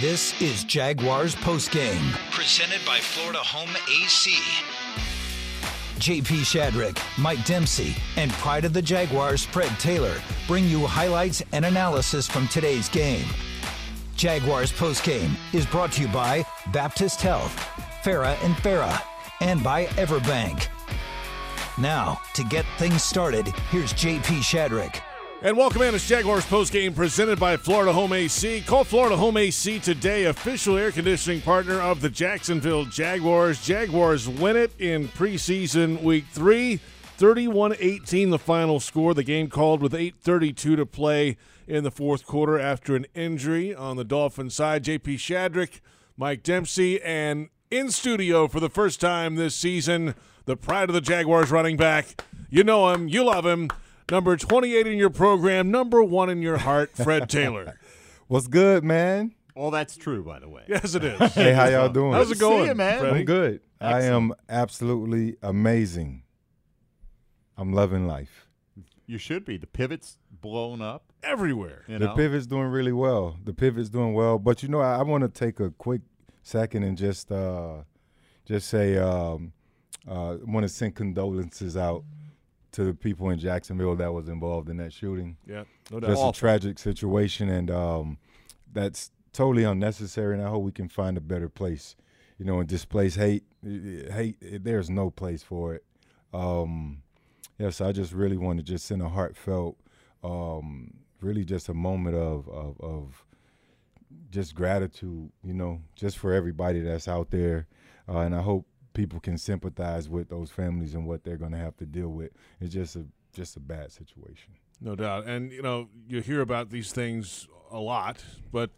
This is Jaguars postgame. Presented by Florida Home AC. JP Shadrick, Mike Dempsey, and Pride of the Jaguars, Fred Taylor, bring you highlights and analysis from today's game. Jaguars postgame is brought to you by Baptist Health, Farah and Farah, and by Everbank. Now, to get things started, here's JP Shadrick. And welcome in. It's Jaguars postgame presented by Florida Home AC. Call Florida Home AC today, official air conditioning partner of the Jacksonville Jaguars. Jaguars win it in preseason week three. 31 18 the final score. The game called with 8.32 to play in the fourth quarter after an injury on the Dolphin side. JP Shadrick, Mike Dempsey, and in studio for the first time this season, the pride of the Jaguars running back. You know him, you love him number 28 in your program, number one in your heart, Fred Taylor. What's good, man? All that's true, by the way. Yes, it is. hey, how y'all doing? How's it going, you, man? Freddie? I'm good. Excellent. I am absolutely amazing. I'm loving life. You should be. The pivot's blown up. Everywhere. You the know? pivot's doing really well. The pivot's doing well. But you know, I, I want to take a quick second and just uh, just say um, uh, want to send condolences out to the people in Jacksonville that was involved in that shooting. Yeah, no doubt. Just Awful. a tragic situation, and um, that's totally unnecessary. And I hope we can find a better place, you know, and displace hate. Hate, there's no place for it. Um, yes, I just really want to just send a heartfelt, um, really just a moment of, of of just gratitude, you know, just for everybody that's out there, uh, and I hope people can sympathize with those families and what they're going to have to deal with. It's just a just a bad situation. No doubt. And, you know, you hear about these things a lot, but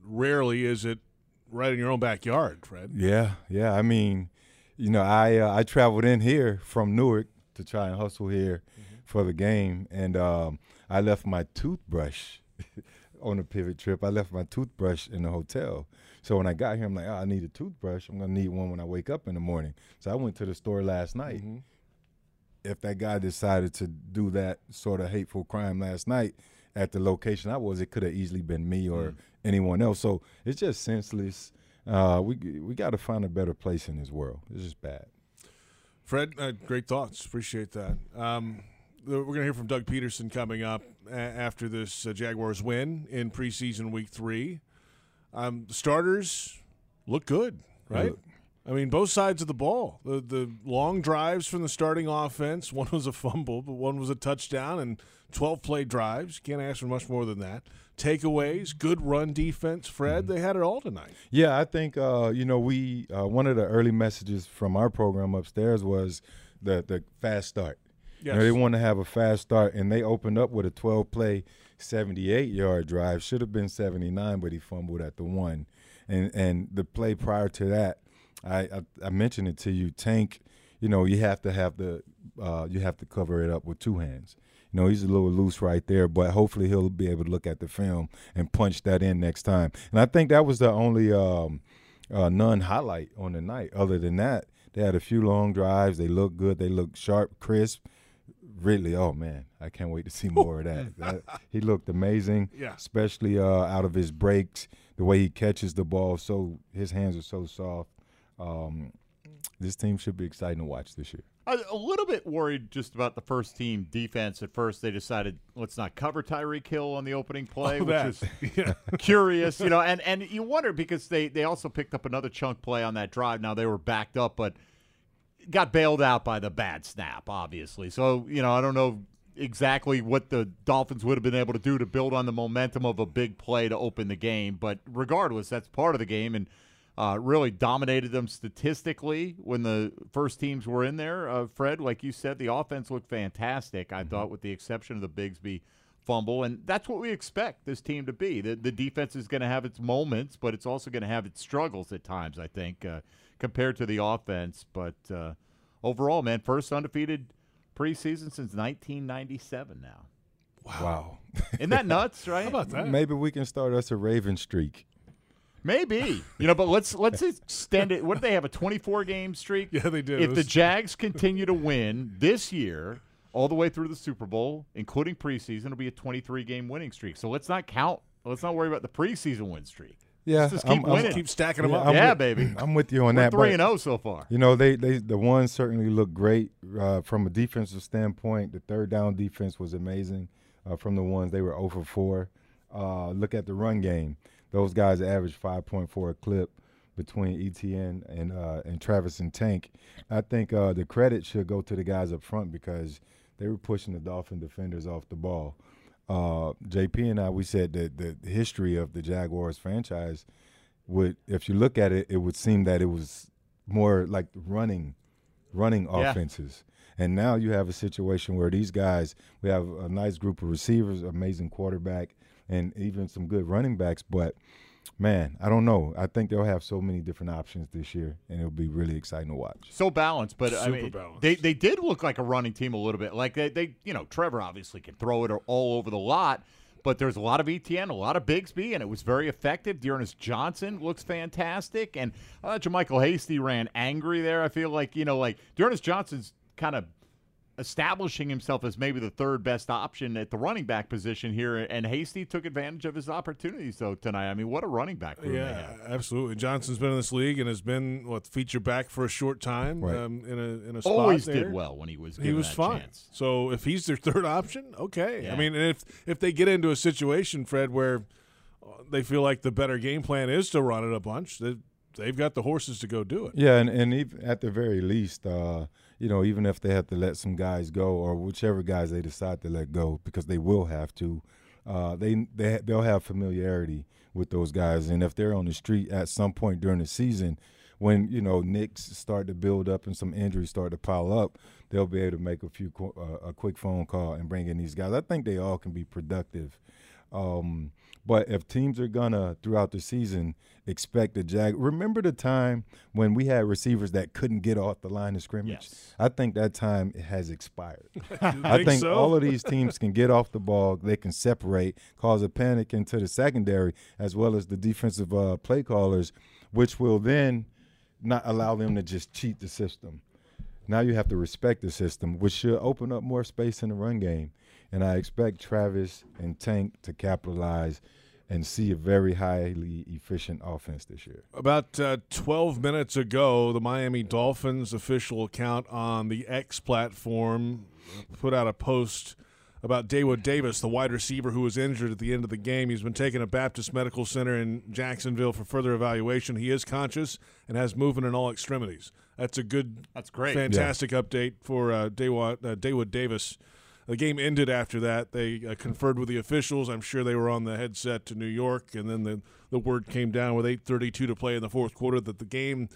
rarely is it right in your own backyard, Fred. Yeah, yeah. I mean, you know, I uh, I traveled in here from Newark to try and hustle here for the game, and um, I left my toothbrush on a pivot trip. I left my toothbrush in the hotel. So when I got here, I'm like, oh, I need a toothbrush. I'm gonna need one when I wake up in the morning. So I went to the store last night. If that guy decided to do that sort of hateful crime last night at the location I was, it could have easily been me or anyone else. So it's just senseless. Uh, we we got to find a better place in this world. It's just bad. Fred, uh, great thoughts. Appreciate that. Um, we're going to hear from Doug Pederson coming up a- after this uh, Jaguars win in preseason week three. Um, the starters look good, right? look- I mean, both sides of the ball. The the long drives from the starting offense. One was a fumble, but one was a touchdown, and twelve play drives. Can't ask for much more than that. Takeaways, good run defense. Fred, they had it all tonight. Yeah, I think uh, you know we uh, one of the early messages from our program upstairs was the the fast start. You know, Yes. they want to have a fast start, and they opened up with a 12 play, 78 yard drive. Should have been 79, but he fumbled at the one. And and the play prior to that, I I, I mentioned it to you. Tank, you know, you have to have the uh, you have to cover it up with two hands. You know, he's a little loose right there, but hopefully he'll be able to look at the film and punch that in next time. And I think that was the only um, uh, non highlight on the night. Other than that, they had a few long drives. They looked good. They looked sharp, crisp. Really, oh man, I can't wait to see more of that. that he looked amazing, Yeah. especially uh, out of his breaks, the way he catches the ball. So his hands are so soft. Um, this team should be exciting to watch this year. I was a little bit worried just about the first team defense. At first, they decided let's not cover Tyreek Hill on the opening play, Oh, which is Yeah. curious, you know. And and you wonder because they they also picked up another chunk play on that drive. Now they were backed up, but got bailed out by the bad snap, obviously. So you know, I don't know exactly what the Dolphins would have been able to do to build on the momentum of a big play to open the game, but regardless, that's part of the game and. Uh, really dominated them statistically when the first teams were in there. Uh, Fred, like you said, the offense looked fantastic. I thought, with the exception of the Bigsby fumble, and that's what we expect this team to be. The, the defense is going to have its moments, but it's also going to have its struggles at times. I think uh, compared to the offense, but uh, overall, man, first undefeated preseason since 1997. Now, Wow. isn't that nuts? Right? How about that? Maybe we can start us a Raven streak. Maybe you know, but let's let's extend it. What do they have a 24 game streak? Yeah, they did. If It the Jags continue to win this year, all the way through the Super Bowl, including preseason, it'll be a 23 game winning streak. So let's not count. Let's not worry about the preseason win streak. Yeah, Let's just keep I'm- I'm- Keep stacking them Yeah, up. I'm yeah, with- baby. I'm with you on We're that. Three and zero so far. You know, they, they the ones certainly look great uh, from a defensive standpoint. The third down defense was amazing uh, from the ones they were over for 4. Uh, look at the run game. Those guys averaged 5.4 a clip between ETN and uh, and Travis and Tank. I think uh, the credit should go to the guys up front because they were pushing the Dolphin defenders off the ball. Uh, JP and I, we said that the history of the Jaguars franchise would, if you look at it, it would seem that it was more like running, running Yeah. offenses. And now you have a situation where these guys, we have a nice group of receivers, amazing quarterback, and even some good running backs. But man, I don't know. I think they'll have so many different options this year, and it'll be really exciting to watch. So balanced, but I Super mean, balanced. they they did look like a running team a little bit. Like they, they you know, Trevor obviously can throw it all over the lot, but there's a lot of ETN, a lot of Bigsby, and it was very effective. D'Ernest Johnson looks fantastic, and uh, I thought JaMycal Hasty ran angry there. I feel like you know, like D'Ernest Johnson's kind of establishing himself as maybe the third best option at the running back position here, and Hasty took advantage of his opportunities though tonight. I mean, what a running back room they Yeah, have. absolutely. Johnson's been in this league and has been what feature back for a short time Right. um, in a in a spot Always there. did well when he was He was that fine. chance. So if he's their third option, okay. Yeah. I mean, if if they get into a situation, Fred, where uh, they feel like the better game plan is to run it a bunch, they, they've got the horses to go do it. Yeah, and, and even at the very least, uh, you know, even if they have to let some guys go or whichever guys they decide to let go, because they will have to, uh, they they they'll have familiarity with those guys, and if they're on the street at some point during the season, when you know nicks start to build up and some injuries start to pile up, they'll be able to make a few uh, a quick phone call and bring in these guys. I think they all can be productive. Um, but if teams are gonna throughout the season expect the Jag, remember the time when we had receivers that couldn't get off the line of scrimmage. Yes. I think that time has expired. I think think so? all of these teams can get off the ball. They can separate, cause a panic into the secondary as well as the defensive uh, play callers, which will then not allow them to just cheat the system. Now you have to respect the system, which should open up more space in the run game. And I expect Travis and Tank to capitalize and see a very highly efficient offense this year. About uh, 12 minutes ago, the Miami Dolphins official account on the X platform put out a post about Daewood Davis, the wide receiver who was injured at the end of the game. He's been taken to Baptist Medical Center in Jacksonville for further evaluation. He is conscious and has movement in all extremities. That's a good, That's great. fantastic update for uh, Daewood, uh, Daewood Davis. The game ended after that. They uh, conferred with the officials. I'm sure they were on the headset to New York, and then the, the word came down with 8:32 to play in the fourth quarter that the game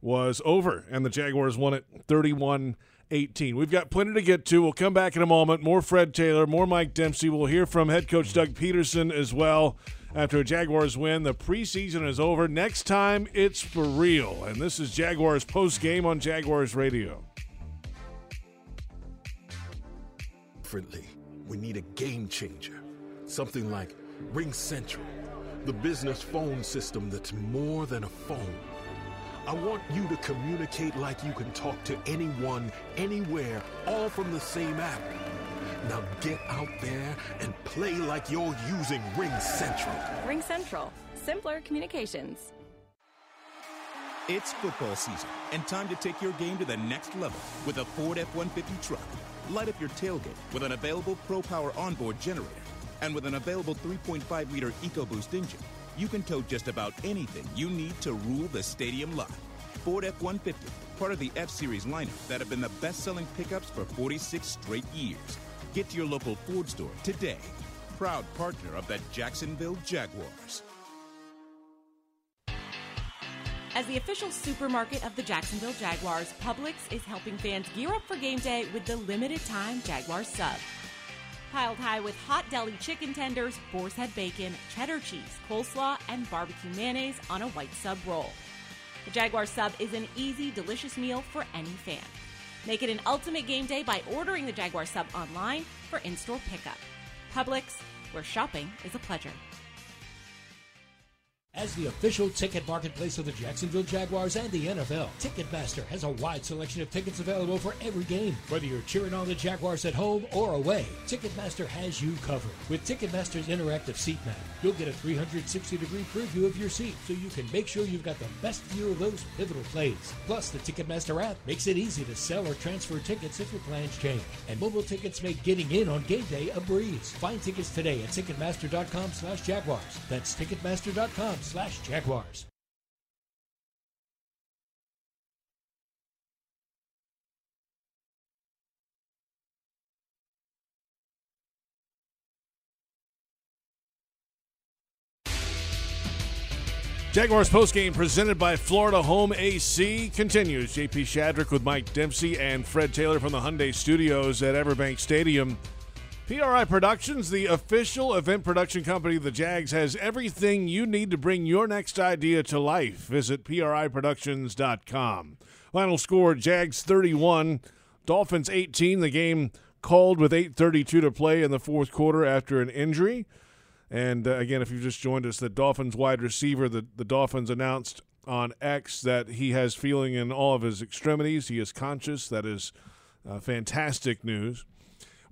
was over, and the Jaguars won it 31 18. We've got plenty to get to. We'll come back in a moment. More Fred Taylor, more Mike Dempsey. We'll hear from head coach Doug Pederson as well. After a Jaguars win, the preseason is over. Next time, it's for real. And this is Jaguars post game on Jaguars Radio. Differently. We need a game changer. Something like Ring Central, the business phone system that's more than a phone. I want you to communicate like you can talk to anyone, anywhere, all from the same app. Now get out there and play like you're using Ring Central. Ring Central, simpler communications. It's football season, and time to take your game to the next level with a Ford F 150 truck. Light up your tailgate with an available Pro Power onboard generator. And with an available 3.5 liter EcoBoost engine, you can tow just about anything you need to rule the stadium lot. Ford F 150, part of the F Series lineup that have been the best selling pickups for 46 straight years. Get to your local Ford store today. Proud partner of the Jacksonville Jaguars. As the official supermarket of the Jacksonville Jaguars, Publix is helping fans gear up for game day with the limited time Jaguar sub. Piled high with hot deli chicken tenders, boar's head bacon, cheddar cheese, coleslaw, and barbecue mayonnaise on a white sub roll. The Jaguar sub is an easy, delicious meal for any fan. Make it an ultimate game day by ordering the Jaguar sub online for in store pickup. Publix, where shopping is a pleasure. As the official ticket marketplace of the Jacksonville Jaguars and the NFL, Ticketmaster has a wide selection of tickets available for every game. Whether you're cheering on the Jaguars at home or away, Ticketmaster has you covered. With Ticketmaster's interactive seat map, you'll get a 360 degree preview of your seat so you can make sure you've got the best view of those pivotal plays. Plus, the Ticketmaster app makes it easy to sell or transfer tickets if your plans change. And mobile tickets make getting in on game day a breeze. Find tickets today at Ticketmaster.com slash Jaguars. That's Ticketmaster.com slash Jaguars. Jaguars postgame presented by Florida Home AC continues. JP Shadrick with Mike Dempsey and Fred Taylor from the Hyundai Studios at Everbank Stadium. PRI Productions, the official event production company of the Jags, has everything you need to bring your next idea to life. Visit PRIProductions.com. Final score Jags 31, Dolphins 18. The game called with 8.32 to play in the fourth quarter after an injury. And uh, again, if you've just joined us, the Dolphins wide receiver, the, the Dolphins announced on X that he has feeling in all of his extremities. He is conscious. That is uh, fantastic news.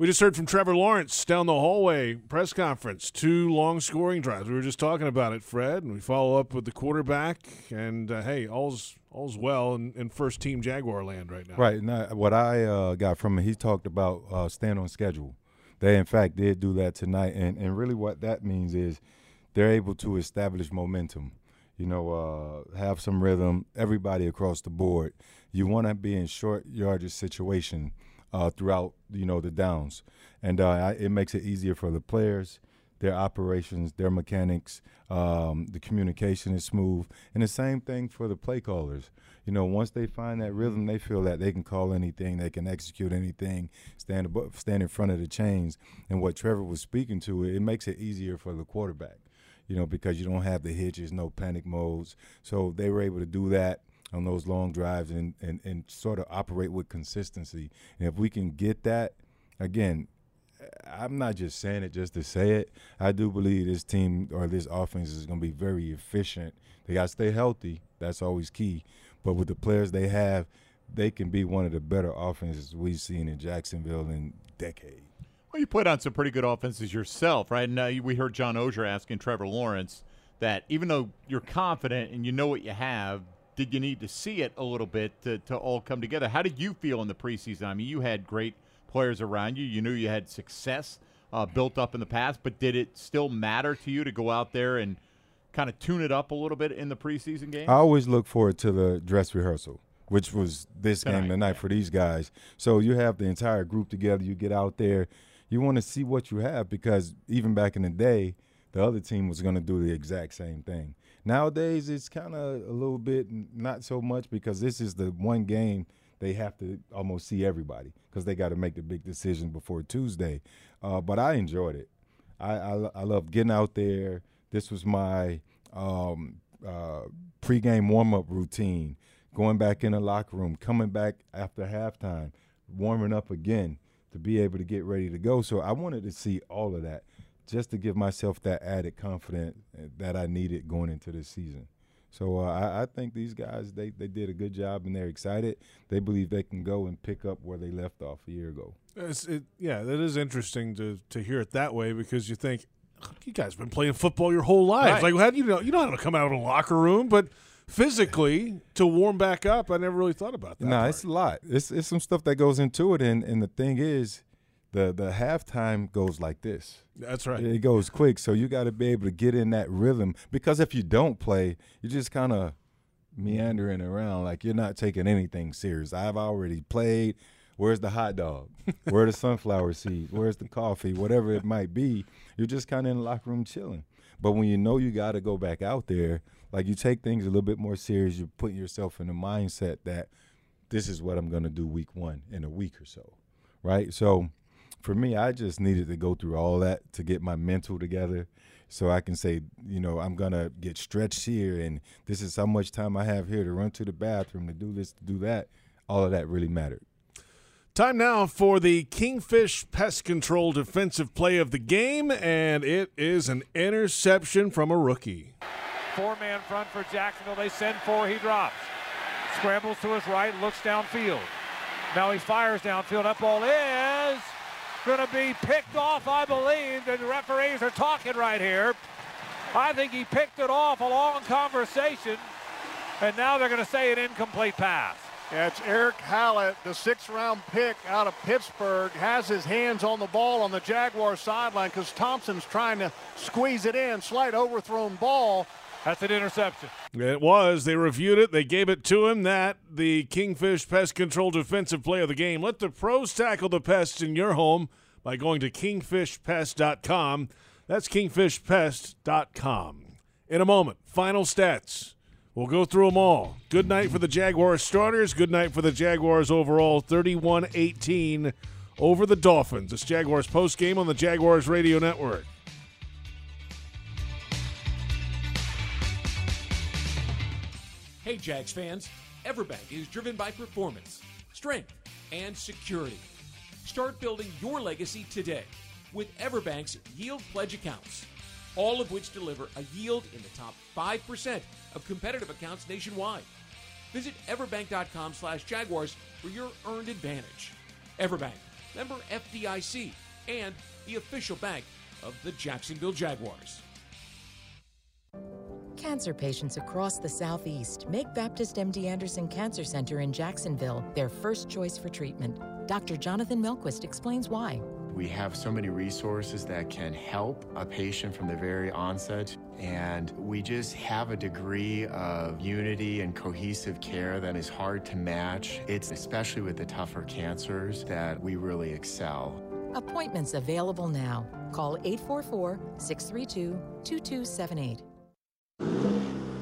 We just heard from Trevor Lawrence down the hallway press conference. Two long scoring drives. We were just talking about it, Fred, and we follow up with the quarterback. And uh, hey, all's all's well in, in, first team Jaguar land right now. Right. What I uh, got from him, he talked about uh, staying on schedule. They, in fact, did do that tonight. And, and really, what that means is they're able to establish momentum, you know, uh, have some rhythm, everybody across the board. You want to be in short yardage situation uh, throughout, you know, the downs. And uh, it makes it easier for the players their operations, their mechanics, um, the communication is smooth, and the same thing for the play callers. You know, once they find that rhythm, they feel that they can call anything, they can execute anything, stand above, stand in front of the chains. And what Trevor was speaking to, it makes it easier for the quarterback. You know, because you don't have the hitches, no panic modes. So they were able to do that on those long drives and, and, and sort of operate with consistency. And if we can get that, again, I'm not just saying it just to say it. I do believe this team or this offense is going to be very efficient. They got to stay healthy. That's always key. But with the players they have, they can be one of the better offenses we've seen in Jacksonville in decades. Well, you put on some pretty good offenses yourself, right? And uh, we heard John Oehser asking Trevor Lawrence that even though you're confident and you know what you have, did you need to see it a little bit to, to all come together? How did you feel in the preseason? I mean, you had great – players around you. You knew you had success uh, built up in the past, but did it still matter to you to go out there and kind of tune it up a little bit in the preseason game? I always look forward to the dress rehearsal, which was this tonight, game tonight for these guys. So you have the entire group together. You get out there. You want to see what you have because even back in the day, the other team was going to do the exact same thing. Nowadays, it's kind of a little bit not so much because this is the one game – they have to almost see everybody because they got to make the big decision before Tuesday. Uh, but I enjoyed it. I, I, I love getting out there. This was my um, uh, pregame warm up routine. Going back in the locker room, coming back after halftime, warming up again to be able to get ready to go. So I wanted to see all of that just to give myself that added confidence that I needed going into this season. So uh, I, I, think these guys they, they did a good job and they're excited. They believe they can go and pick up where they left off a year ago. It, yeah, that is interesting to to hear it that way because you think you guys have been playing football your whole lives. Right. Like how do you know you know how to come out of a locker room, but physically to warm back up. I never really thought about that. No, part. it's a lot. It's it's some stuff that goes into it, and and the thing is, the the halftime goes like this. That's right. It goes quick, so you got to be able to get in that rhythm. Because if you don't play, you're just kind of meandering around like you're not taking anything serious. I've already played. Where's the hot dog? Where the sunflower seeds? Where's the coffee? Whatever it might be, you're just kind of in the locker room chilling. But when you know you got to go back out there, like you take things a little bit more serious. You're putting yourself in the mindset that this is what I'm going to do week one in a week or so, right? So for me, I just needed to go through all that to get my mental together so I can say, you know, I'm going to get stretched here and this is how much time I have here to run to the bathroom, to do this, to do that. All of that really mattered. Time now for the Kingfish Pest Control defensive play of the game, and it is an interception from a rookie. Four man front for Jacksonville. They send four. He drops. Scrambles to his right, looks downfield. Now he fires downfield. That ball is going to be picked off, I believe. The referees are talking right here. I think he picked it off a long conversation, and now they're going to say an incomplete pass. Yeah, it's Erick Hallett, the sixth round pick out of Pittsburgh, has his hands on the ball on the Jaguar sideline because Thompson's trying to squeeze it in. Slight overthrown ball. That's an interception. It was. They reviewed it. They gave it to him. That the Kingfish Pest Control defensive play of the game. Let the pros tackle the pests in your home by going to kingfishpest.com. That's kingfishpest.com. In a moment, final stats. We'll go through them all. Good night for the Jaguars starters. Good night for the Jaguars overall. 31 18 over the Dolphins. It's Jaguars post game on the Jaguars Radio Network. Hey, Jags fans, Everbank is driven by performance, strength, and security. Start building your legacy today with Everbank's Yield Pledge accounts, all of which deliver a yield in the top 5% of competitive accounts nationwide. Visit everbank.com slash jaguars for your earned advantage. Everbank, member FDIC, and the official bank of the Jacksonville Jaguars. Cancer patients across the Southeast make Baptist MD Anderson Cancer Center in Jacksonville their first choice for treatment. Dr. Jonathan Melquist explains why. We have so many resources that can help a patient from the very onset, and we just have a degree of unity and cohesive care that is hard to match. It's especially with the tougher cancers that we really excel. Appointments available now. Call 844 632 2278.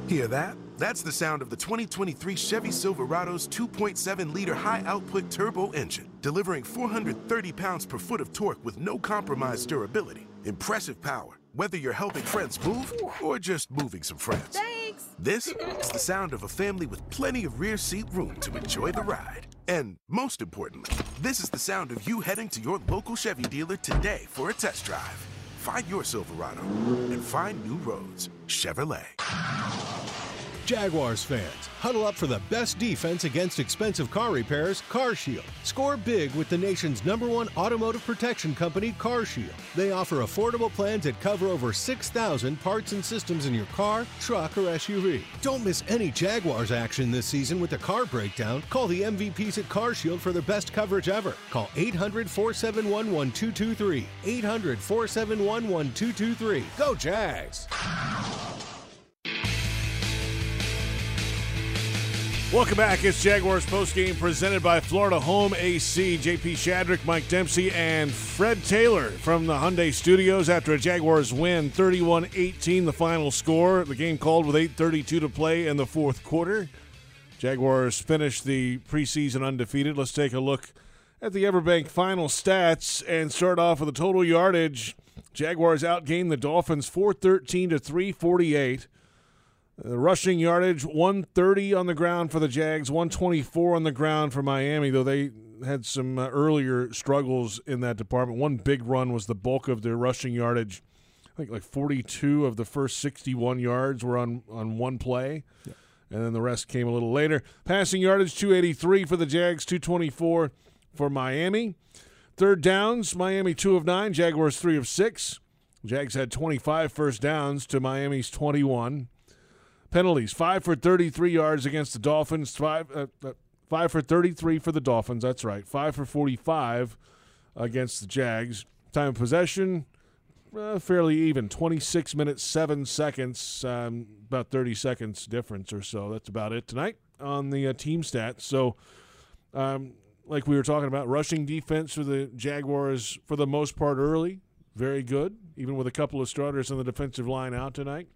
Hear that? That's the sound of the 2023 Chevy Silverado's 2.7 liter high output turbo engine, delivering 430 pounds per foot of torque with no compromised durability. Impressive power, whether you're helping friends move or just moving some friends. Thanks! This is the sound of a family with plenty of rear seat room to enjoy the ride. And most importantly, this is the sound of you heading to your local Chevy dealer today for a test drive. Find your Silverado and find new roads. Chevrolet. Jaguars fans, huddle up for the best defense against expensive car repairs, CarShield. Score big with the nation's number one automotive protection company, CarShield. They offer affordable plans that cover over 6,000 parts and systems in your car, truck, or SUV. Don't miss any Jaguars action this season with a car breakdown. Call the MVPs at CarShield for their best coverage ever. Call 800 471 1223. 800 471 1223. Go, Jags! Welcome back. It's Jaguars postgame presented by Florida Home AC. JP Shadrick, Mike Dempsey, and Fred Taylor from the Hyundai Studios after a Jaguars win 31 18, the final score. The game called with 8.32 to play in the fourth quarter. Jaguars finished the preseason undefeated. Let's take a look at the Everbank final stats and start off with the total yardage. Jaguars outgained the Dolphins 413 to 348. The rushing yardage 130 on the ground for the Jags, 124 on the ground for Miami, though they had some uh, earlier struggles in that department. One big run was the bulk of their rushing yardage. I think like 42 of the first 61 yards were on, on one play, yeah. and then the rest came a little later. Passing yardage 283 for the Jags, 224 for Miami. Third downs, Miami 2 of 9, Jaguars 3 of 6. Jags had 25 first downs to Miami's 21. Penalties: five for 33 yards against the Dolphins. Five, uh, uh, five for 33 for the Dolphins. That's right. Five for 45 against the Jags. Time of possession: uh, fairly even. 26 minutes, seven seconds. Um, about 30 seconds difference or so. That's about it tonight on the uh, team stats. So. Um, like we were talking about, rushing defense for the Jaguars for the most part early, very good, even with a couple of starters on the defensive line out tonight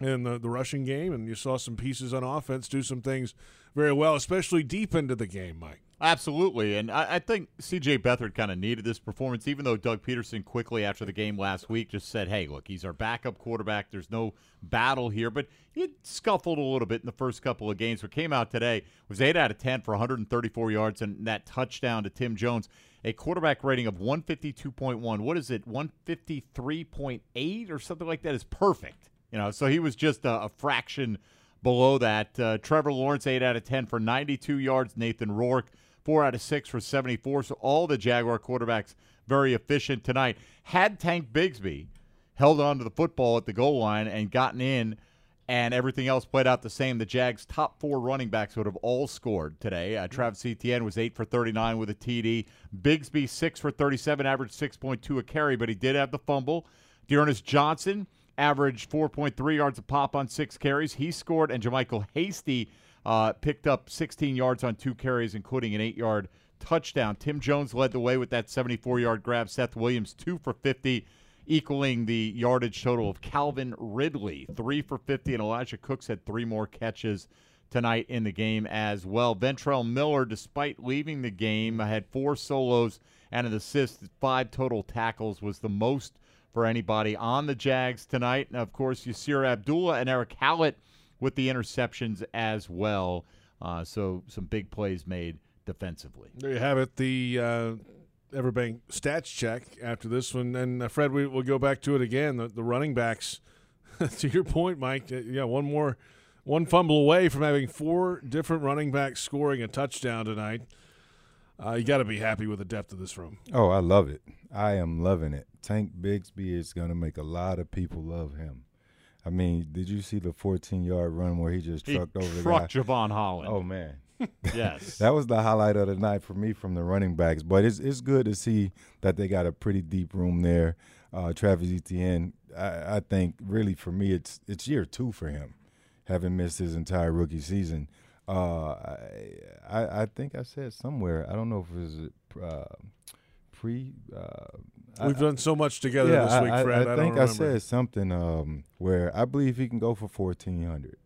in the, the rushing game. And you saw some pieces on offense do some things very well, especially deep into the game, Mike. Absolutely, and I, I think C.J. Beathard kind of needed this performance, even though Doug Pederson quickly after the game last week just said, "Hey, look, he's our backup quarterback. There's no battle here." But he scuffled a little bit in the first couple of games. But came out today was eight out of ten for 134 yards and that touchdown to Tim Jones, a quarterback rating of 152.1. What is it, 153.8 or something like that? Is perfect. You know, so he was just a, a fraction below that. Uh, Trevor Lawrence, 8 out of 10 for 92 yards. Nathan Rourke, 4 out of 6 for 74. So all the Jaguar quarterbacks very efficient tonight. Had Tank Bigsby held on to the football at the goal line and gotten in and everything else played out the same, the Jags' top four running backs would have all scored today. Uh, Travis Etienne was 8 for 39 with a TD. Bigsby, 6 for 37, averaged 6.2 a carry, but he did have the fumble. D'Ernest Johnson, averaged 4.3 yards a pop on six carries. He scored, and JaMycal Hasty uh, picked up 16 yards on two carries, including an eight yard touchdown. Tim Jones led the way with that 74 yard grab. Seth Williams, two for 50, equaling the yardage total of Calvin Ridley, three for 50, and Elijah Cooks had three more catches tonight in the game as well. Ventrell Miller, despite leaving the game, had four solos and an assist, five total tackles, was the most for anybody on the Jags tonight. And of course, Yasir Abdullah and Erick Hallett with the interceptions as well. Uh, so some big plays made defensively. There you have it. The uh, Everbank stats check after this one. And uh, Fred, we, will go back to it again. The, the running backs, to your point, Mike, uh, yeah, one more, one fumble away from having four different running backs scoring a touchdown tonight. Uh, you got to be happy with the depth of this room. Oh, I love it. I am loving it. Tank Bigsby is going to make a lot of people love him. I mean, did you see the 14 yard run where he just he trucked over trucked the guy? Jevon Holland. Oh man, yes, that was the highlight of the night for me from the running backs. But it's it's good to see that they got a pretty deep room there. Uh, Travis Etienne, I, I think really for me it's it's year two for him, having missed his entire rookie season. Uh, I, I think I said somewhere I don't know if it was uh, pre. Uh, We've I, done so much together yeah, this week, I, Fred. I, I, think don't I said something um, where I believe he can go for fourteen hundred.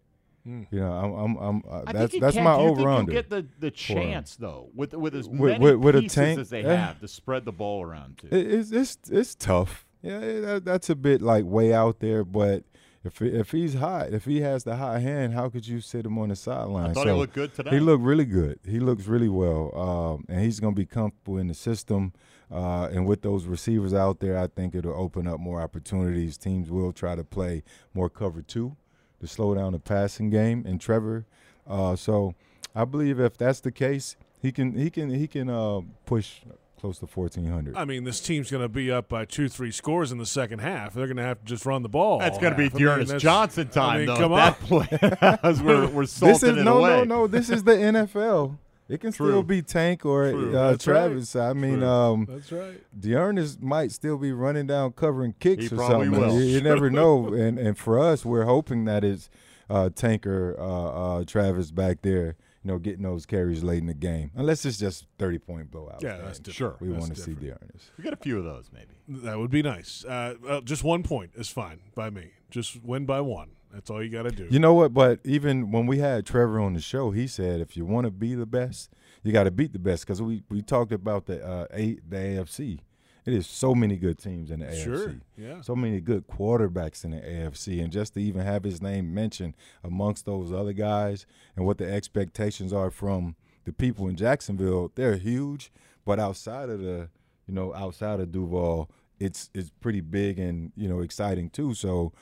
Hmm. You know, I'm, I'm, I'm uh, I that's think he that's can. my Do you over think he'll under. get the, the chance though with with as With- many with- with a pieces tank? as they Eh. have to spread the ball around to. It, it's it's it's tough. Yeah, it- that, that's a bit like way out there. But if if he's hot, if he has the hot hand, how could you sit him on the sideline? I thought he looked good today. He looked really good. He looks really well, um, and he's going to be comfortable in the system. Uh, and with those receivers out there, I think it'll open up more opportunities. Teams will try to play more cover two to slow down the passing game. And Trevor, uh, so I believe if that's the case, he can he can he can uh, push close to fourteen hundred. I mean, this team's going to be up by two, three scores in the second half. They're going to have to just run the ball. That's going to be half. I mean, D'Ernest that's- Johnson I time mean, though. Come at on. that point, as we're we're This salting is it no, away. no, no. This is the NFL. It can True. still be Tank or uh, That's right. Travis. I mean, True. um, That's right. D'Ernest might still be running down covering kicks He or probably something. will. You, you never know. And and for us, we're hoping that it's uh, Tanker, uh, uh, Travis back there. You know, getting those carries late in the game. Unless it's just thirty point blowout. Yeah, that's different. Sure. We want to see different. D'Ernest. We got a few of those maybe. That would be nice. Uh, well, just one point is fine by me. Just win by one. That's all you got to do. You know what? But even when we had Trevor on the show, he said if you want to be the best, you got to beat the best. Because we, we talked about the uh, eight the AFC. It is so many good teams in the Sure, AFC. yeah. So many good quarterbacks in the AFC, and just to even have his name mentioned amongst those other guys, and what the expectations are from the people in Jacksonville, they're huge. But outside of the, you know, outside of Duval, it's it's pretty big and you know exciting too. So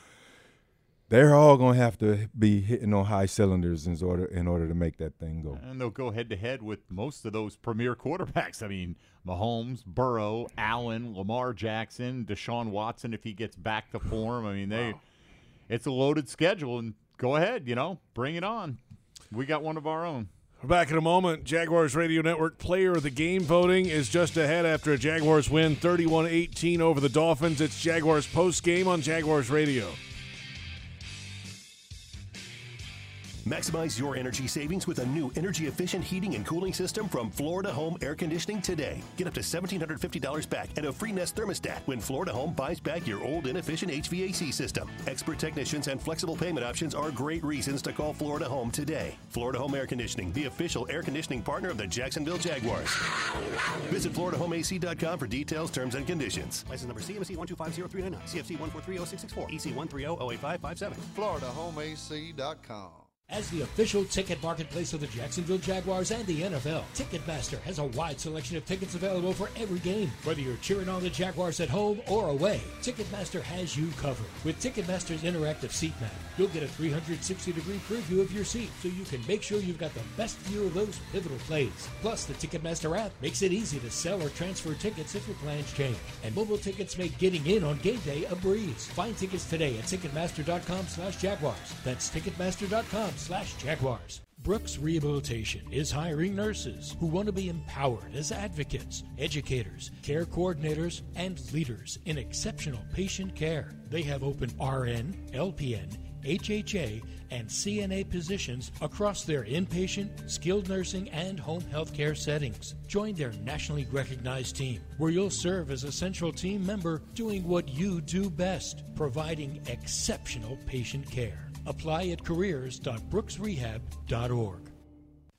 they're all gonna have to be hitting on high cylinders in order in order to make that thing go. And they'll go head to head with most of those premier quarterbacks. I mean, Mahomes, Burrow, Allen, Lamar Jackson, Deshaun Watson if he gets back to form. I mean, they it's a loaded schedule and go ahead. You know, bring it on. We got one of our own. We're back in a moment. Jaguars Radio Network player of the game voting is just ahead after a Jaguars win 31 18 over the Dolphins. It's Jaguars post game on Jaguars Radio. Maximize your energy savings with a new energy efficient heating and cooling system from Florida Home Air Conditioning today. Get up to $1,750 back and a free Nest thermostat when Florida Home buys back your old inefficient HVAC system. Expert technicians and flexible payment options are great reasons to call Florida Home today. Florida Home Air Conditioning, the official air conditioning partner of the Jacksonville Jaguars. Visit FloridaHomeAC.com for details, terms, and conditions. License number CMC 1250399, CFC 1430664, EC 130-08557. FloridaHomeAC.com. As the official ticket marketplace of the Jacksonville Jaguars and the NFL, Ticketmaster has a wide selection of tickets available for every game. Whether you're cheering on the Jaguars at home or away, Ticketmaster has you covered. With Ticketmaster's interactive seat map, you'll get a 360 degree preview of your seat so you can make sure you've got the best view of those pivotal plays. Plus, the Ticketmaster app makes it easy to sell or transfer tickets if your plans change. And mobile tickets make getting in on game day a breeze. Find tickets today at Ticketmaster.com slash Jaguars. That's Ticketmaster.com slash Jaguars. Brooks Rehabilitation is hiring nurses who want to be empowered as advocates, educators, care coordinators, and leaders in exceptional patient care. They have open RN, LPN, HHA, and CNA positions across their inpatient, skilled nursing, and home health care settings. Join their nationally recognized team, where you'll serve as a central team member doing what you do best, providing exceptional patient care. Apply at careers.brooksrehab.org.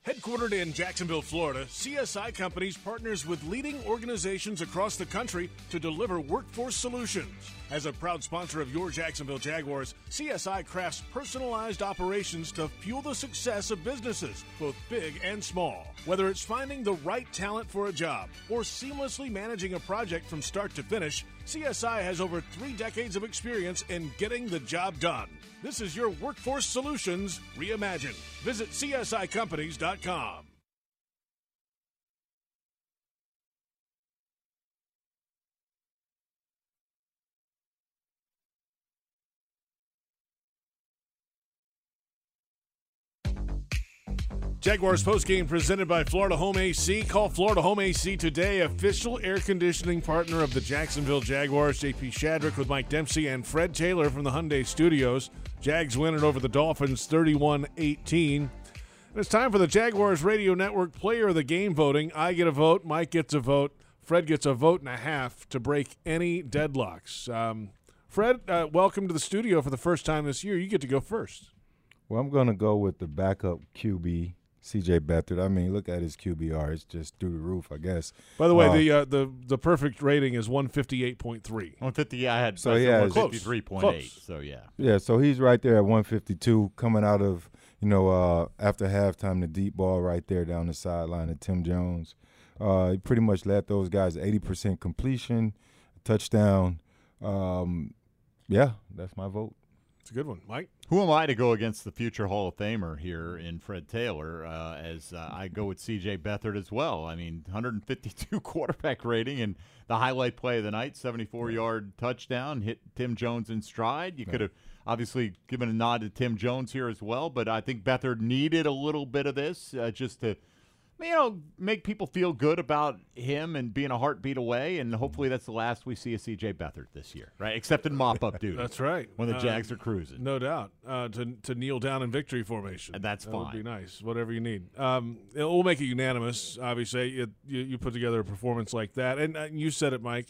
Headquartered in Jacksonville, Florida, CSI Companies partners with leading organizations across the country to deliver workforce solutions. As a proud sponsor of your Jacksonville Jaguars, CSI crafts personalized operations to fuel the success of businesses, both big and small. Whether it's finding the right talent for a job or seamlessly managing a project from start to finish, CSI has over three decades of experience in getting the job done. This is your Workforce Solutions reimagined. Visit CSICompanies.com. Jaguars postgame presented by Florida Home AC. Call Florida Home AC today, official air conditioning partner of the Jacksonville Jaguars. JP Shadrick with Mike Dempsey and Fred Taylor from the Hyundai Studios. Jags winning over the Dolphins 31 18. It's time for the Jaguars Radio Network Player of the Game voting. I get a vote, Mike gets a vote, Fred gets a vote and a half to break any deadlocks. Um, Fred, uh, welcome to the studio for the first time this year. You get to go first. Well, I'm going to go with the backup QB, CJ Beathard. I mean, look at his QBR; it's just through the roof, I guess. By the way, Uh, the uh, the the perfect rating is one fifty eight point three. One fifty. I had So he has- fifty three point eight. So yeah. Yeah, so he's right there at 152, coming out of you know uh, after halftime, the deep ball right there down the sideline of Tim Jones. Uh, he pretty much led those guys 80% completion, touchdown. Um, yeah, that's my vote. It's a good one, Mike. Who am I to go against the future Hall of Famer here in Fred Taylor? Uh, as uh, I go with C.J. Beathard as well. I mean, 152 quarterback rating and the highlight play of the night, 74 yard touchdown, hit Tim Jones in stride. You could have obviously given a nod to Tim Jones here as well, but I think Beathard needed a little bit of this uh, just to you know, make people feel good about him and being a heartbeat away, and hopefully that's the last we see of C.J. Beathard this year, right? Except in mop-up duty. That's right. When the Uh, Jags are cruising. No doubt. Uh, to, to kneel down in victory formation. And that's that would be nice. Whatever you need. Um, it- we'll make it unanimous, obviously. You, you, you put together a performance like that. And uh, you said it, Mike.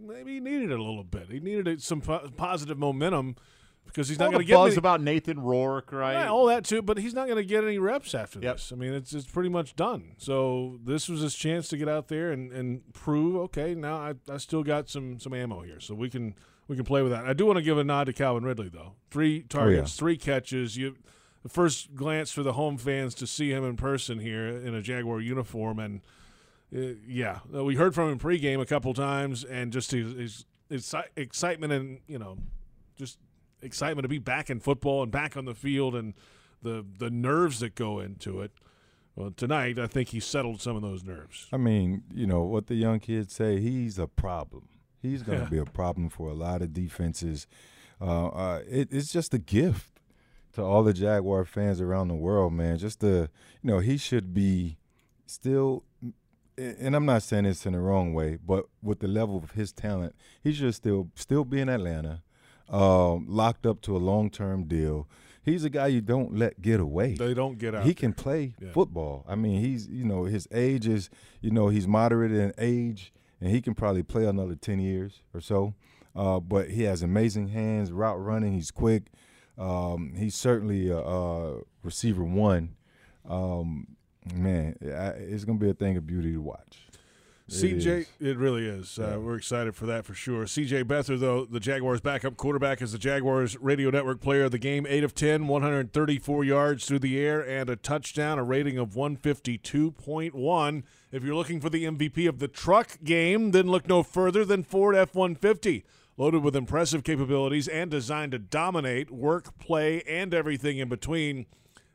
Maybe he needed it a little bit. He needed it- some po- positive momentum because he's not going to get buzz any- about Nathan Rourke, right? Yeah, all that too, but he's not going to get any reps after this. I mean, it's it's pretty much done. So this was his chance to get out there and, and prove, okay, now I, I still got some some ammo here, so we can we can play with that. I do want to give a nod to Calvin Ridley though. Three targets, three catches. You the first glance for the home fans to see him in person here in a Jaguar uniform, and uh, yeah, uh, we heard from him pregame a couple times, and just his, his, his excitement and you know just excitement to be back in football and back on the field and the the nerves that go into it. Well, tonight I think he settled some of those nerves. I mean, you know what the young kids say. He's a problem. He's going to Yeah. be a problem for a lot of defenses. Uh, uh, it, it's just a gift. to all the Jaguar fans around the world, man. Just the you know he should be still, and I'm not saying this in the wrong way, but with the level of his talent, he should still still be in Atlanta, um, locked up to a long term deal. He's a guy you don't let get away. They don't get out. He can play Yeah. football. I mean, he's you know his age is you know he's moderate in age, and he can probably play another ten years or so. Uh, but he has amazing hands, route running. He's quick. Um, he's certainly a, a receiver one. Um, man, I, it's gonna be a thing of beauty to watch. CJ, it really is. Uh, we're excited for that for sure. CJ Beathard, though, the Jaguars' backup quarterback, is the Jaguars' radio network player of the game. 8 of 10, 134 yards through the air, and a touchdown, a rating of 152.1. If you're looking for the MVP of the truck game, then look no further than Ford F 150. Loaded with impressive capabilities and designed to dominate work, play, and everything in between.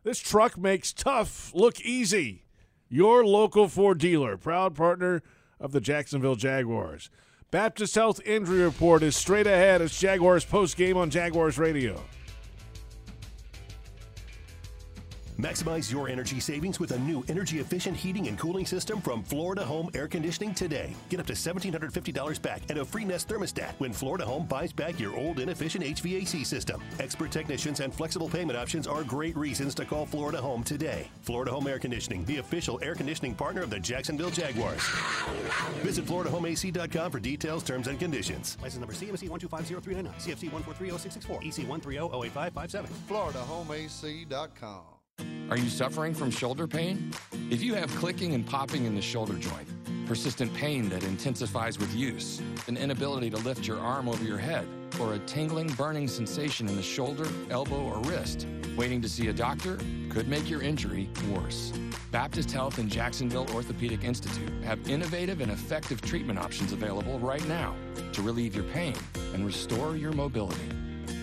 This truck makes tough look easy. Your local Ford dealer, proud partner of the Jacksonville Jaguars. Baptist Health Injury Report is straight ahead. It's Jaguars post game on Jaguars Radio. Maximize your energy savings with a new energy efficient heating and cooling system from Florida Home Air Conditioning today. Get up to $1,750 back and a free Nest thermostat when Florida Home buys back your old inefficient HVAC system. Expert technicians and flexible payment options are great reasons to call Florida Home today. Florida Home Air Conditioning, the official air conditioning partner of the Jacksonville Jaguars. Visit FloridaHomeAC.com for details, terms, and conditions. License number CMC 1250399, CFC 1430664, EC 130-08557. FloridaHomeAC.com. Are you suffering from shoulder pain? If you have clicking and popping in the shoulder joint, persistent pain that intensifies with use, an inability to lift your arm over your head, or a tingling, burning sensation in the shoulder, elbow, or wrist, waiting to see a doctor could make your injury worse. Baptist Health and Jacksonville Orthopedic Institute have innovative and effective treatment options available right now to relieve your pain and restore your mobility.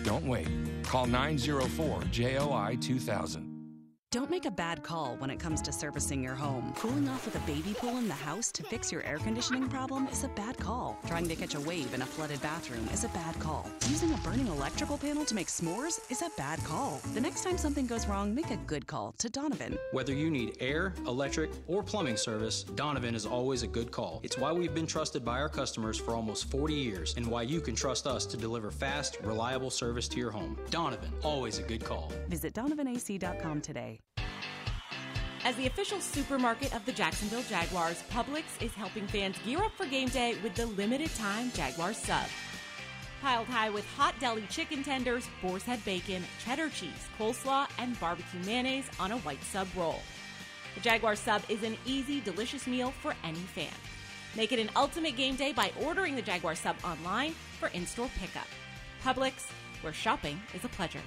Don't wait. Call 904 JOI 2000. Don't make a bad call when it comes to servicing your home. Cooling off with a baby pool in the house to fix your air conditioning problem is a bad call. Trying to catch a wave in a flooded bathroom is a bad call. Using a burning electrical panel to make s'mores is a bad call. The next time something goes wrong, make a good call to Donovan. Whether you need air, electric, or plumbing service, Donovan is always a good call. It's why we've been trusted by our customers for almost 40 years and why you can trust us to deliver fast, reliable service to your home. Donovan, always a good call. Visit DonovanAC.com today. As the official supermarket of the Jacksonville Jaguars, Publix is helping fans gear up for game day with the limited time Jaguar sub. Piled high with hot deli chicken tenders, boar's head bacon, cheddar cheese, coleslaw, and barbecue mayonnaise on a white sub roll. The Jaguar sub is an easy, delicious meal for any fan. Make it an ultimate game day by ordering the Jaguar sub online for in store pickup. Publix, where shopping is a pleasure.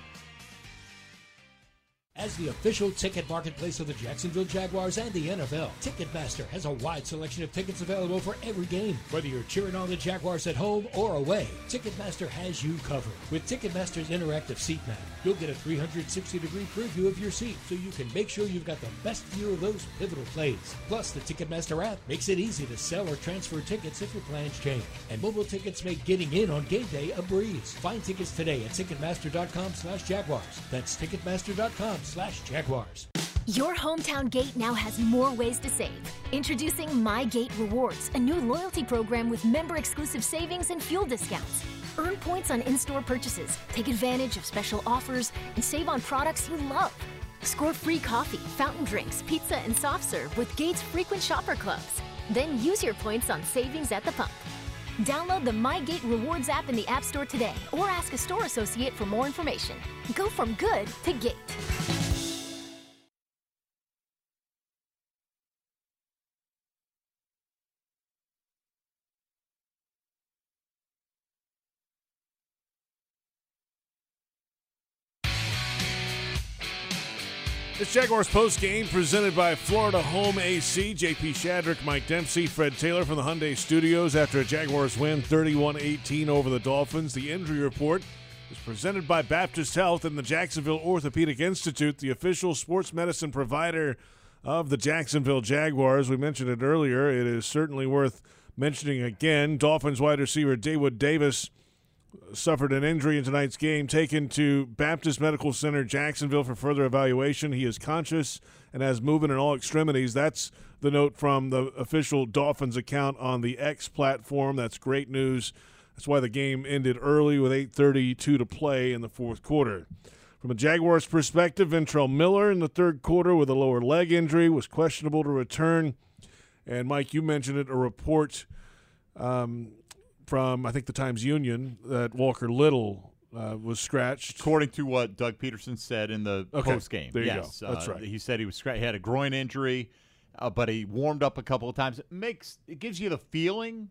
As the official ticket marketplace of the Jacksonville Jaguars and the NFL, Ticketmaster has a wide selection of tickets available for every game. Whether you're cheering on the Jaguars at home or away, Ticketmaster has you covered. With Ticketmaster's interactive seat map, you'll get a 360 degree preview of your seat so you can make sure you've got the best view of those pivotal plays. Plus, the Ticketmaster app makes it easy to sell or transfer tickets if your plans change. And mobile tickets make getting in on game day a breeze. Find tickets today at Ticketmaster.com slash Jaguars. That's Ticketmaster.com slash Jaguars. Your hometown gate now has more ways to save. Introducing My Gate Rewards, a new loyalty program with member exclusive savings and fuel discounts. Earn points on in store purchases, take advantage of special offers, and save on products you love. Score free coffee, fountain drinks, pizza, and soft serve with Gates frequent shopper clubs. Then use your points on savings at the pump. Download the MyGate Rewards app in the App Store today or ask a store associate for more information. Go from good to gate. Jaguars post game presented by Florida Home AC. JP Shadrick, Mike Dempsey, Fred Taylor from the Hyundai Studios after a Jaguars win 31 18 over the Dolphins. The injury report is presented by Baptist Health and the Jacksonville Orthopedic Institute, the official sports medicine provider of the Jacksonville Jaguars. We mentioned it earlier. It is certainly worth mentioning again. Dolphins wide receiver Daewood Davis suffered an injury in tonight's game, taken to Baptist Medical Center, Jacksonville, for further evaluation. He is conscious and has movement in all extremities. That's the note from the official Dolphins account on the X platform. That's great news. That's why the game ended early with 8:32 to play in the fourth quarter. From a Jaguars perspective, Ventrell Miller in the third quarter with a lower leg injury was questionable to return. And Mike, you mentioned it, a report um, from I think the Times Union that Walker Little uh, was scratched. According to what Doug Pederson said in the Okay, post game. there you yes, go. That's uh, right. He said he was scra- he had a groin injury, uh, but he warmed up a couple of times. It makes it gives you the feeling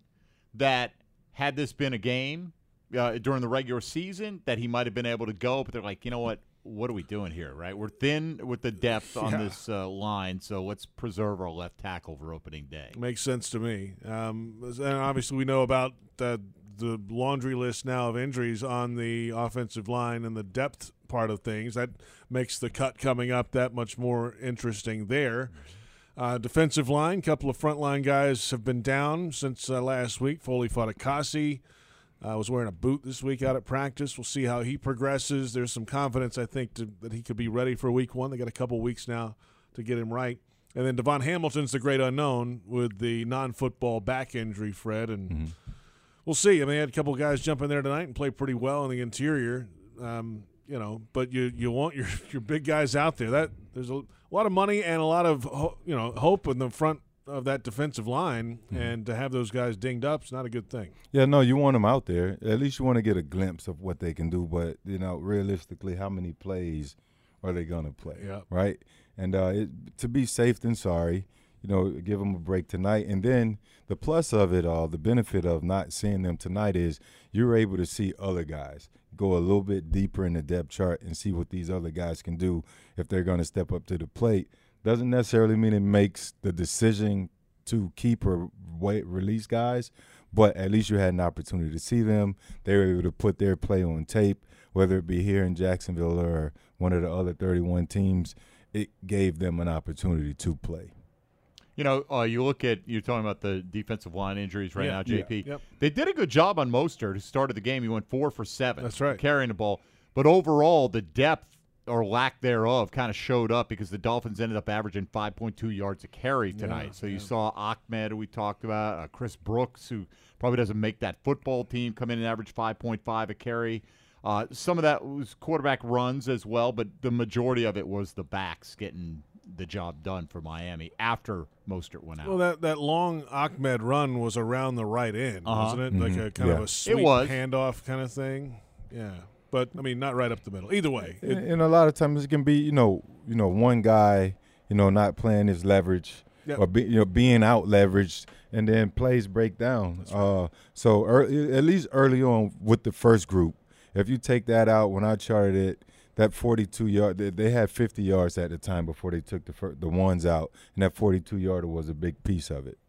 that had this been a game uh, during the regular season, that he might have been able to go. But they're like, you know what? What are we doing here? Right? We're thin with the depth on Yeah. this uh, line, so let's preserve our left tackle for opening day. Makes sense to me. Um, and obviously, we know about the, the laundry list now of injuries on the offensive line and the depth part of things. That makes the cut coming up that much more interesting there. Uh, defensive line, couple of frontline guys have been down since uh, last week. Foley Fatukasi uh, was wearing a boot this week out at practice. We'll see how he progresses. There's some confidence, I think, to, that he could be ready for week one. They got a couple weeks now to get him right. And then DaVon Hamilton's the great unknown with the non-football back injury, Fred, and we'll see. I mean, they had a couple guys jump in there tonight and play pretty well in the interior. Um, you know, but you you want your your big guys out there. That there's a lot of money and a lot of ho- you know hope in the front of that defensive line, and to have those guys dinged up is not a good thing. Yeah, no, you want them out there. At least you want to get a glimpse of what they can do. But you know, realistically, how many plays are they gonna play? Yeah. Right. And uh, it, to be safe than sorry, you know, give them a break tonight. And then the plus of it all, the benefit of not seeing them tonight is you're able to see other guys go a little bit deeper in the depth chart and see what these other guys can do if they're going to step up to the plate. Doesn't necessarily mean it makes the decision to keep or wait, release guys, but at least you had an opportunity to see them. They were able to put their play on tape, whether it be here in Jacksonville or one of the other 31 teams. It gave them an opportunity to play. You know, uh, you look at you're talking about the defensive line injuries right Yeah, now, yeah, JP. yep. They did a good job on Mostert, who started the game. He went four for seven. That's right. carrying the ball. But overall, the depth or lack thereof kind of showed up because the Dolphins ended up averaging 5.2 yards a carry tonight. Yeah, so you saw Ahmed, who we talked about, uh, Chris Brooks, who probably doesn't make that football team, come in and average 5.5 a carry. Uh, some of that was quarterback runs as well, but the majority of it was the backs getting the job done for Miami after Mostert went out. Well, that, that long Ahmed run was around the right end, Uh-huh. wasn't it? Like Mhm. a kind of a It sweet was. handoff kind of thing. Yeah, but I mean, not right up the middle. Either way, it- and, and a lot of times it can be, you know, you know, one guy, you know, not playing his leverage Yep. or be, you know being out leveraged, and then plays break down. Uh, so early, at least early on with the first group, if you take that out, when I charted it, that 42 yard, they, they had 50 yards at the time before they took the fir- the ones out, and that 42 yarder was a big piece of it.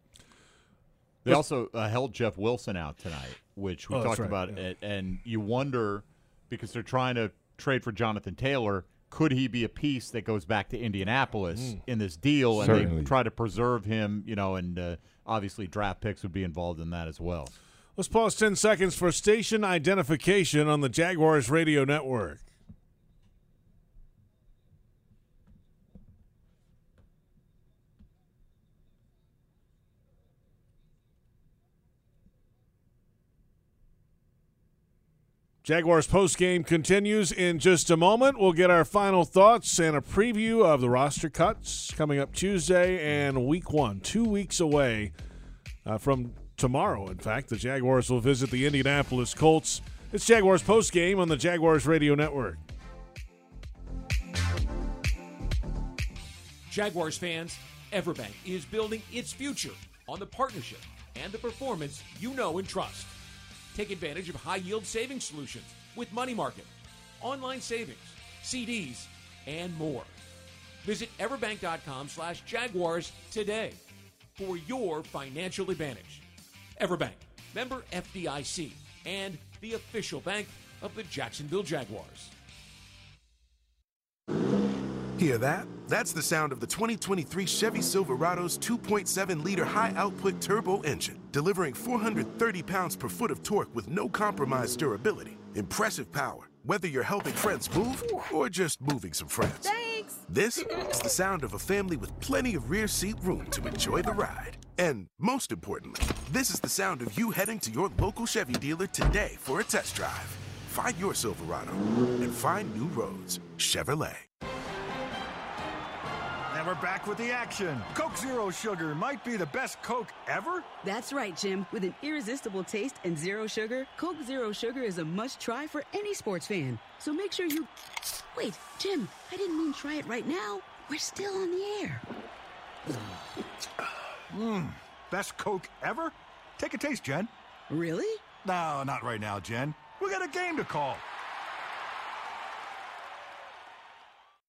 They also uh, held Jeff Wilson out tonight, which we Oh, talked right, about, yeah. it, and you wonder because they're trying to trade for Jonathan Taylor. Could he be a piece that goes back to Indianapolis Mm. in this deal, and they try to preserve him? You know, and uh, obviously draft picks would be involved in that as well. let's pause ten seconds for station identification on the Jaguars radio network. Jaguars postgame continues in just a moment. We'll get our final thoughts and a preview of the roster cuts coming up Tuesday and week one, two weeks away uh, from tomorrow. In fact, the Jaguars will visit the Indianapolis Colts. It's Jaguars postgame on the Jaguars Radio Network. Jaguars fans, Everbank is building its future on the partnership and the performance you know and trust. Take advantage of high yield savings solutions with money market, online savings, CDs, and more. Visit everbank.com slash jaguars today for your financial advantage. Everbank, member FDIC, and the official bank of the Jacksonville Jaguars. Hear that? That's the sound of the 2023 Chevy Silverado's 2.7 liter high output turbo engine, delivering 430 pounds per foot of torque with no compromised durability. Impressive power, whether you're helping friends move or just moving some friends. Thanks. This is the sound of a family with plenty of rear seat room to enjoy the ride. And most importantly, this is the sound of you heading to your local Chevy dealer today for a test drive. Find your Silverado and find new roads. Chevrolet. And we're back with the action. Coke Zero Sugar might be the best Coke ever. That's right, Jim. With an irresistible taste and zero sugar, Coke Zero Sugar is a must try for any sports fan. So make sure you. Wait, Jim, I didn't mean try it right now. We're still on the air. Mmm, best Coke ever? Take a taste, Jen. Really? No, not right now, Jen. We got a game to call.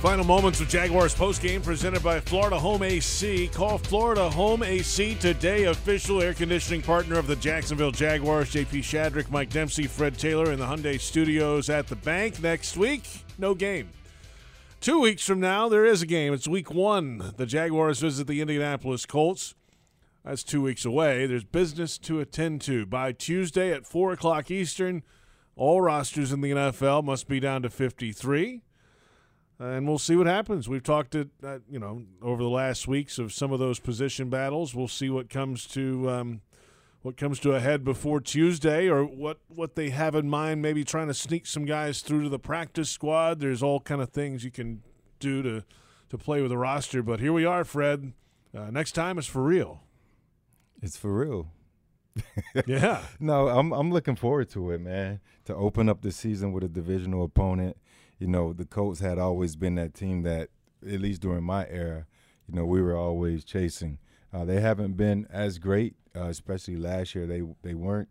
Final moments of Jaguars postgame presented by Florida Home AC. Call Florida Home AC today, official air conditioning partner of the Jacksonville Jaguars. JP Shadrick, Mike Dempsey, Fred Taylor in the Hyundai Studios at the bank. Next week, no game. Two weeks from now, there is a game. It's week one. The Jaguars visit the Indianapolis Colts. That's two weeks away. There's business to attend to. By Tuesday at 4 o'clock Eastern, all rosters in the NFL must be down to 53 and we'll see what happens. We've talked it, uh, you know, over the last weeks of some of those position battles. We'll see what comes to um, what comes to a head before Tuesday, or what what they have in mind. Maybe trying to sneak some guys through to the practice squad. There's all kind of things you can do to to play with a roster. But here we are, Fred. Uh, next time is for real. It's for real. yeah. No, I'm I'm looking forward to it, man. To open up the season with a divisional opponent you know, the Colts had always been that team that, at least during my era, you know, we were always chasing. Uh, they haven't been as great, uh, especially last year. They they weren't,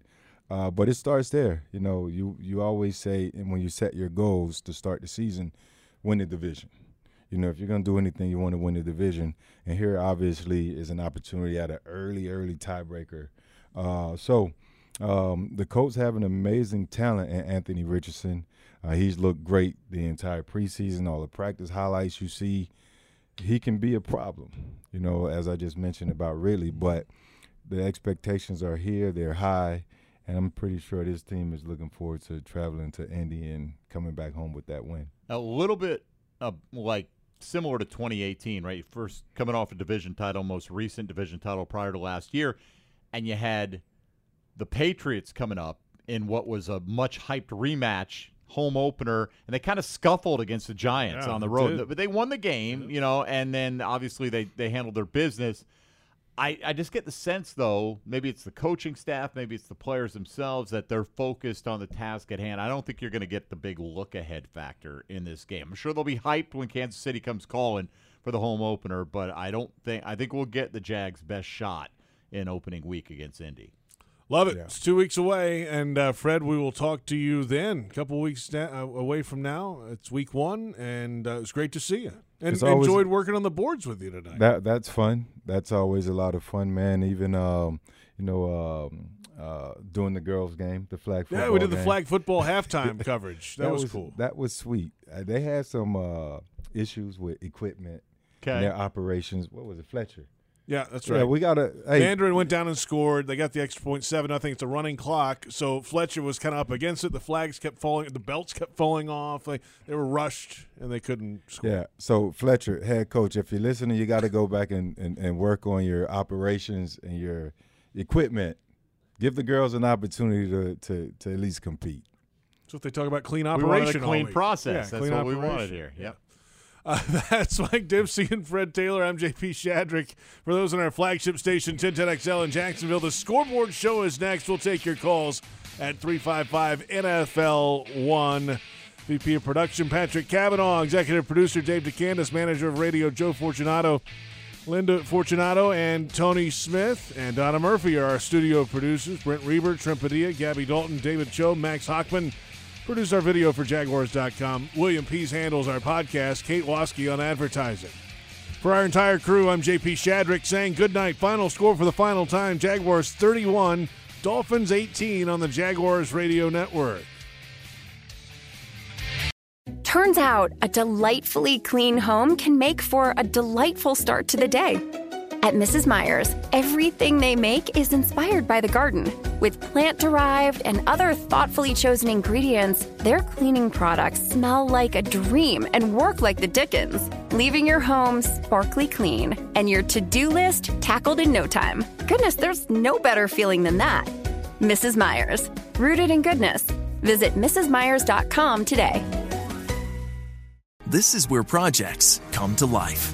uh, but it starts there. You know, you you always say, and when you set your goals to start the season, win the division. You know, if you're gonna do anything, you want to win the division. And here, obviously, is an opportunity at an early, early tiebreaker. Uh, so, um, the Colts have an amazing talent in Anthony Richardson. Uh, he's looked great the entire preseason. All the practice highlights you see, he can be a problem. You know, as I just mentioned about Ridley, but the expectations are here. They're high, and I'm pretty sure this team is looking forward to traveling to Indy and coming back home with that win. A little bit uh, like similar to 2018, right? First coming off a division title, most recent division title prior to last year, and you had the Patriots coming up in what was a much hyped rematch home opener, and they kind of scuffled against the Giants Yeah, on the road. did. But they won the game, you know, and then obviously they, they handled their business. I, I just get the sense, though, maybe it's the coaching staff, maybe it's the players themselves, that they're focused on the task at hand. I don't think you're going to get the big look ahead factor in this game. I'm sure they'll be hyped when Kansas City comes calling for the home opener, but I don't think I think we'll get the Jags' best shot in opening week against Indy. Love it. It's two weeks away, and uh, Fred, we will talk to you then. A couple weeks da- uh, away from now, it's week one, and uh, it's great to see you. And always- enjoyed working on the boards with you tonight. That that's fun. That's always a lot of fun, man. Even um, you know, um, uh, doing the girls' game, the flag. Yeah, Football we did the game. flag football halftime coverage. That was cool. That was sweet. Uh, they had some uh, issues with equipment. Okay. Their operations. What was it, Fletcher? Yeah, that's Yeah, right. we gotta- hey. Mandarin went down and scored. They got the extra point seven nothing. It's a running clock. So Fletcher was kind of up against it. The flags kept falling. The belts kept falling off. Like they were rushed and they couldn't score. Yeah. So Fletcher, head coach, if you're listening, you got to go back and, and, and work on your operations and your equipment. Give the girls an opportunity to, to, to at least compete. So if they talk about clean We operation, wanted a clean week. process. Yeah, That's clean what we wanted here. Yep. Uh, that's Mike Dempsey and Fred Taylor. I'm JP Shadrick. For those on our flagship station, 1010XL in Jacksonville, the scoreboard show is next. We'll take your calls at 355 NFL 1. VP of Production, Patrick Kavanaugh. Executive Producer, Dave DeCandis. Manager of Radio, Joe Fortunato. Linda Fortunato and Tony Smith and Donna Murphy are our studio producers. Brent Reber, Trent Gabby Dalton, David Cho, Max Hockman produce our video for Jaguars.com. William Pease handles our podcast. Kate Waskey on advertising. For our entire crew, I'm JP Shadrick saying good night. Final score for the final time Jaguars 31, Dolphins 18 on the Jaguars Radio Network. Turns out a delightfully clean home can make for a delightful start to the day. At Mrs. Meyers, everything they make is inspired by the garden. With plant derived and other thoughtfully chosen ingredients, their cleaning products smell like a dream and work like the Dickens, leaving your home sparkly clean and your to do list tackled in no time. Goodness, there's no better feeling than that. Mrs. Meyers, rooted in goodness. Visit MrsMeyers.com today. This is where projects come to life.